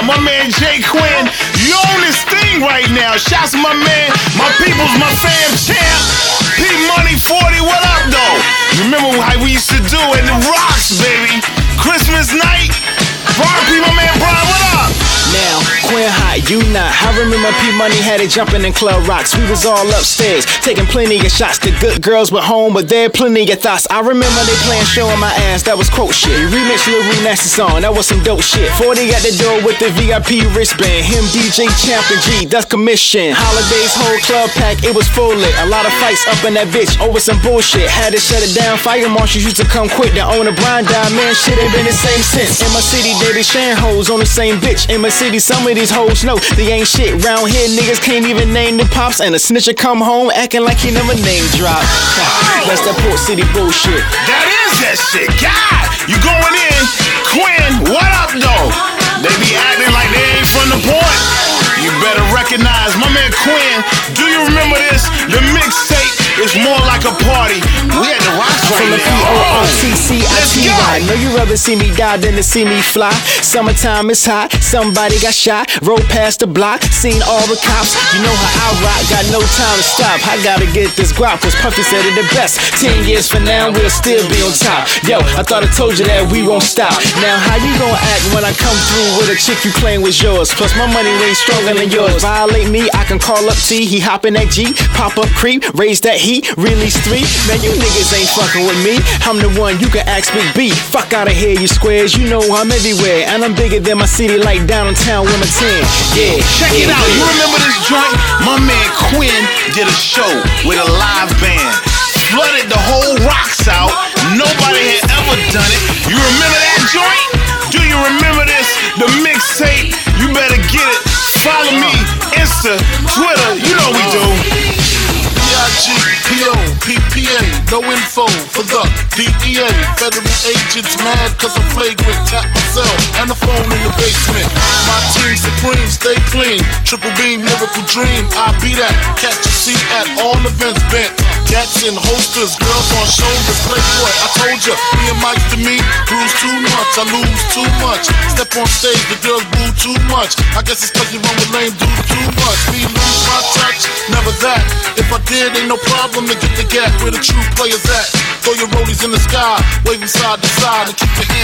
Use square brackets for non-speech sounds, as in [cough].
My man Jay Quinn, you own this thing right now. Shouts my man, my people's my fam champ. P Money 40, what up though? Remember how we used to do it? The rocks, baby. Christmas night. You not. I remember P Money had it jumping in Club Rocks. We was all upstairs, taking plenty of shots. The good girls were home, but there plenty of thoughts. I remember they playing showing my ass, that was quote shit. Remix Lil Nasty song, that was some dope shit. 40 at the door with the VIP wristband. Him, DJ Champ, and G, that's commission. Holidays, whole club pack, it was full lit. A lot of fights up in that bitch over some bullshit. Had to shut it down. Fire marshals used to come quick. The owner Brian died, man, shit ain't been the same since. In my city, they be sharing hoes on the same bitch. In my city, some of these hoes know they ain't shit. Round here, niggas can't even name the pops. And a snitcher come home acting like he never name dropped. [sighs] That's that Port City bullshit. That is that shit. God, you going in. Quinn, what up though? They be acting like they ain't from the point. You better recognize my man Quinn. Do you remember this? The mixtape is more like a party. We at the rocks right From the now. P-O-O-T-C-I-T-Y Know you rather see me die than to see me fly. Summertime is hot, somebody got shot. Rode past the block, seen all the cops. You know how I rock, got no time to stop. I gotta get this guap, cause Puffy said it the best. Ten years from now, we'll still be on top. Yo, I thought I told you that we won't stop. Now how you gonna act when I come through with a chick you claim was yours? Plus my money way stronger than yours. Violate me, I can call up T. He hop in that G, pop up creep Raise that heat, release three. Man, you niggas ain't fucking with me I'm the one you can ask Big B Fuck out of here, you squares You know I'm everywhere And I'm bigger than my city like downtown with my 10 Yeah, Check it yeah, out. You remember this joint? My man Quinn did a show with a live band. Flooded the whole rocks out. Nobody had ever done it. You remember that joint? Do you remember this? The mixtape. You better get it. Follow me. Insta, Twitter. You know we do. P-I-G-P-O, PPA, no info for the DEA. Federal agents mad cause I'm flagrant. Tap myself and the phone in the basement. My team supreme, stay clean. Triple beam, miracle dream. I be that. Catch a seat at all events bent. Gats in holsters, girls on shoulders. Playboy, I told ya, me and Mike to me, bruise too much, I lose too much. Step on stage, the girls boo too much. I guess it's cause you run with lame dudes too never that. If I did, ain't no problem to get the gap where the true players at. Throw your rollies in the sky, waving side to side, and keep your hands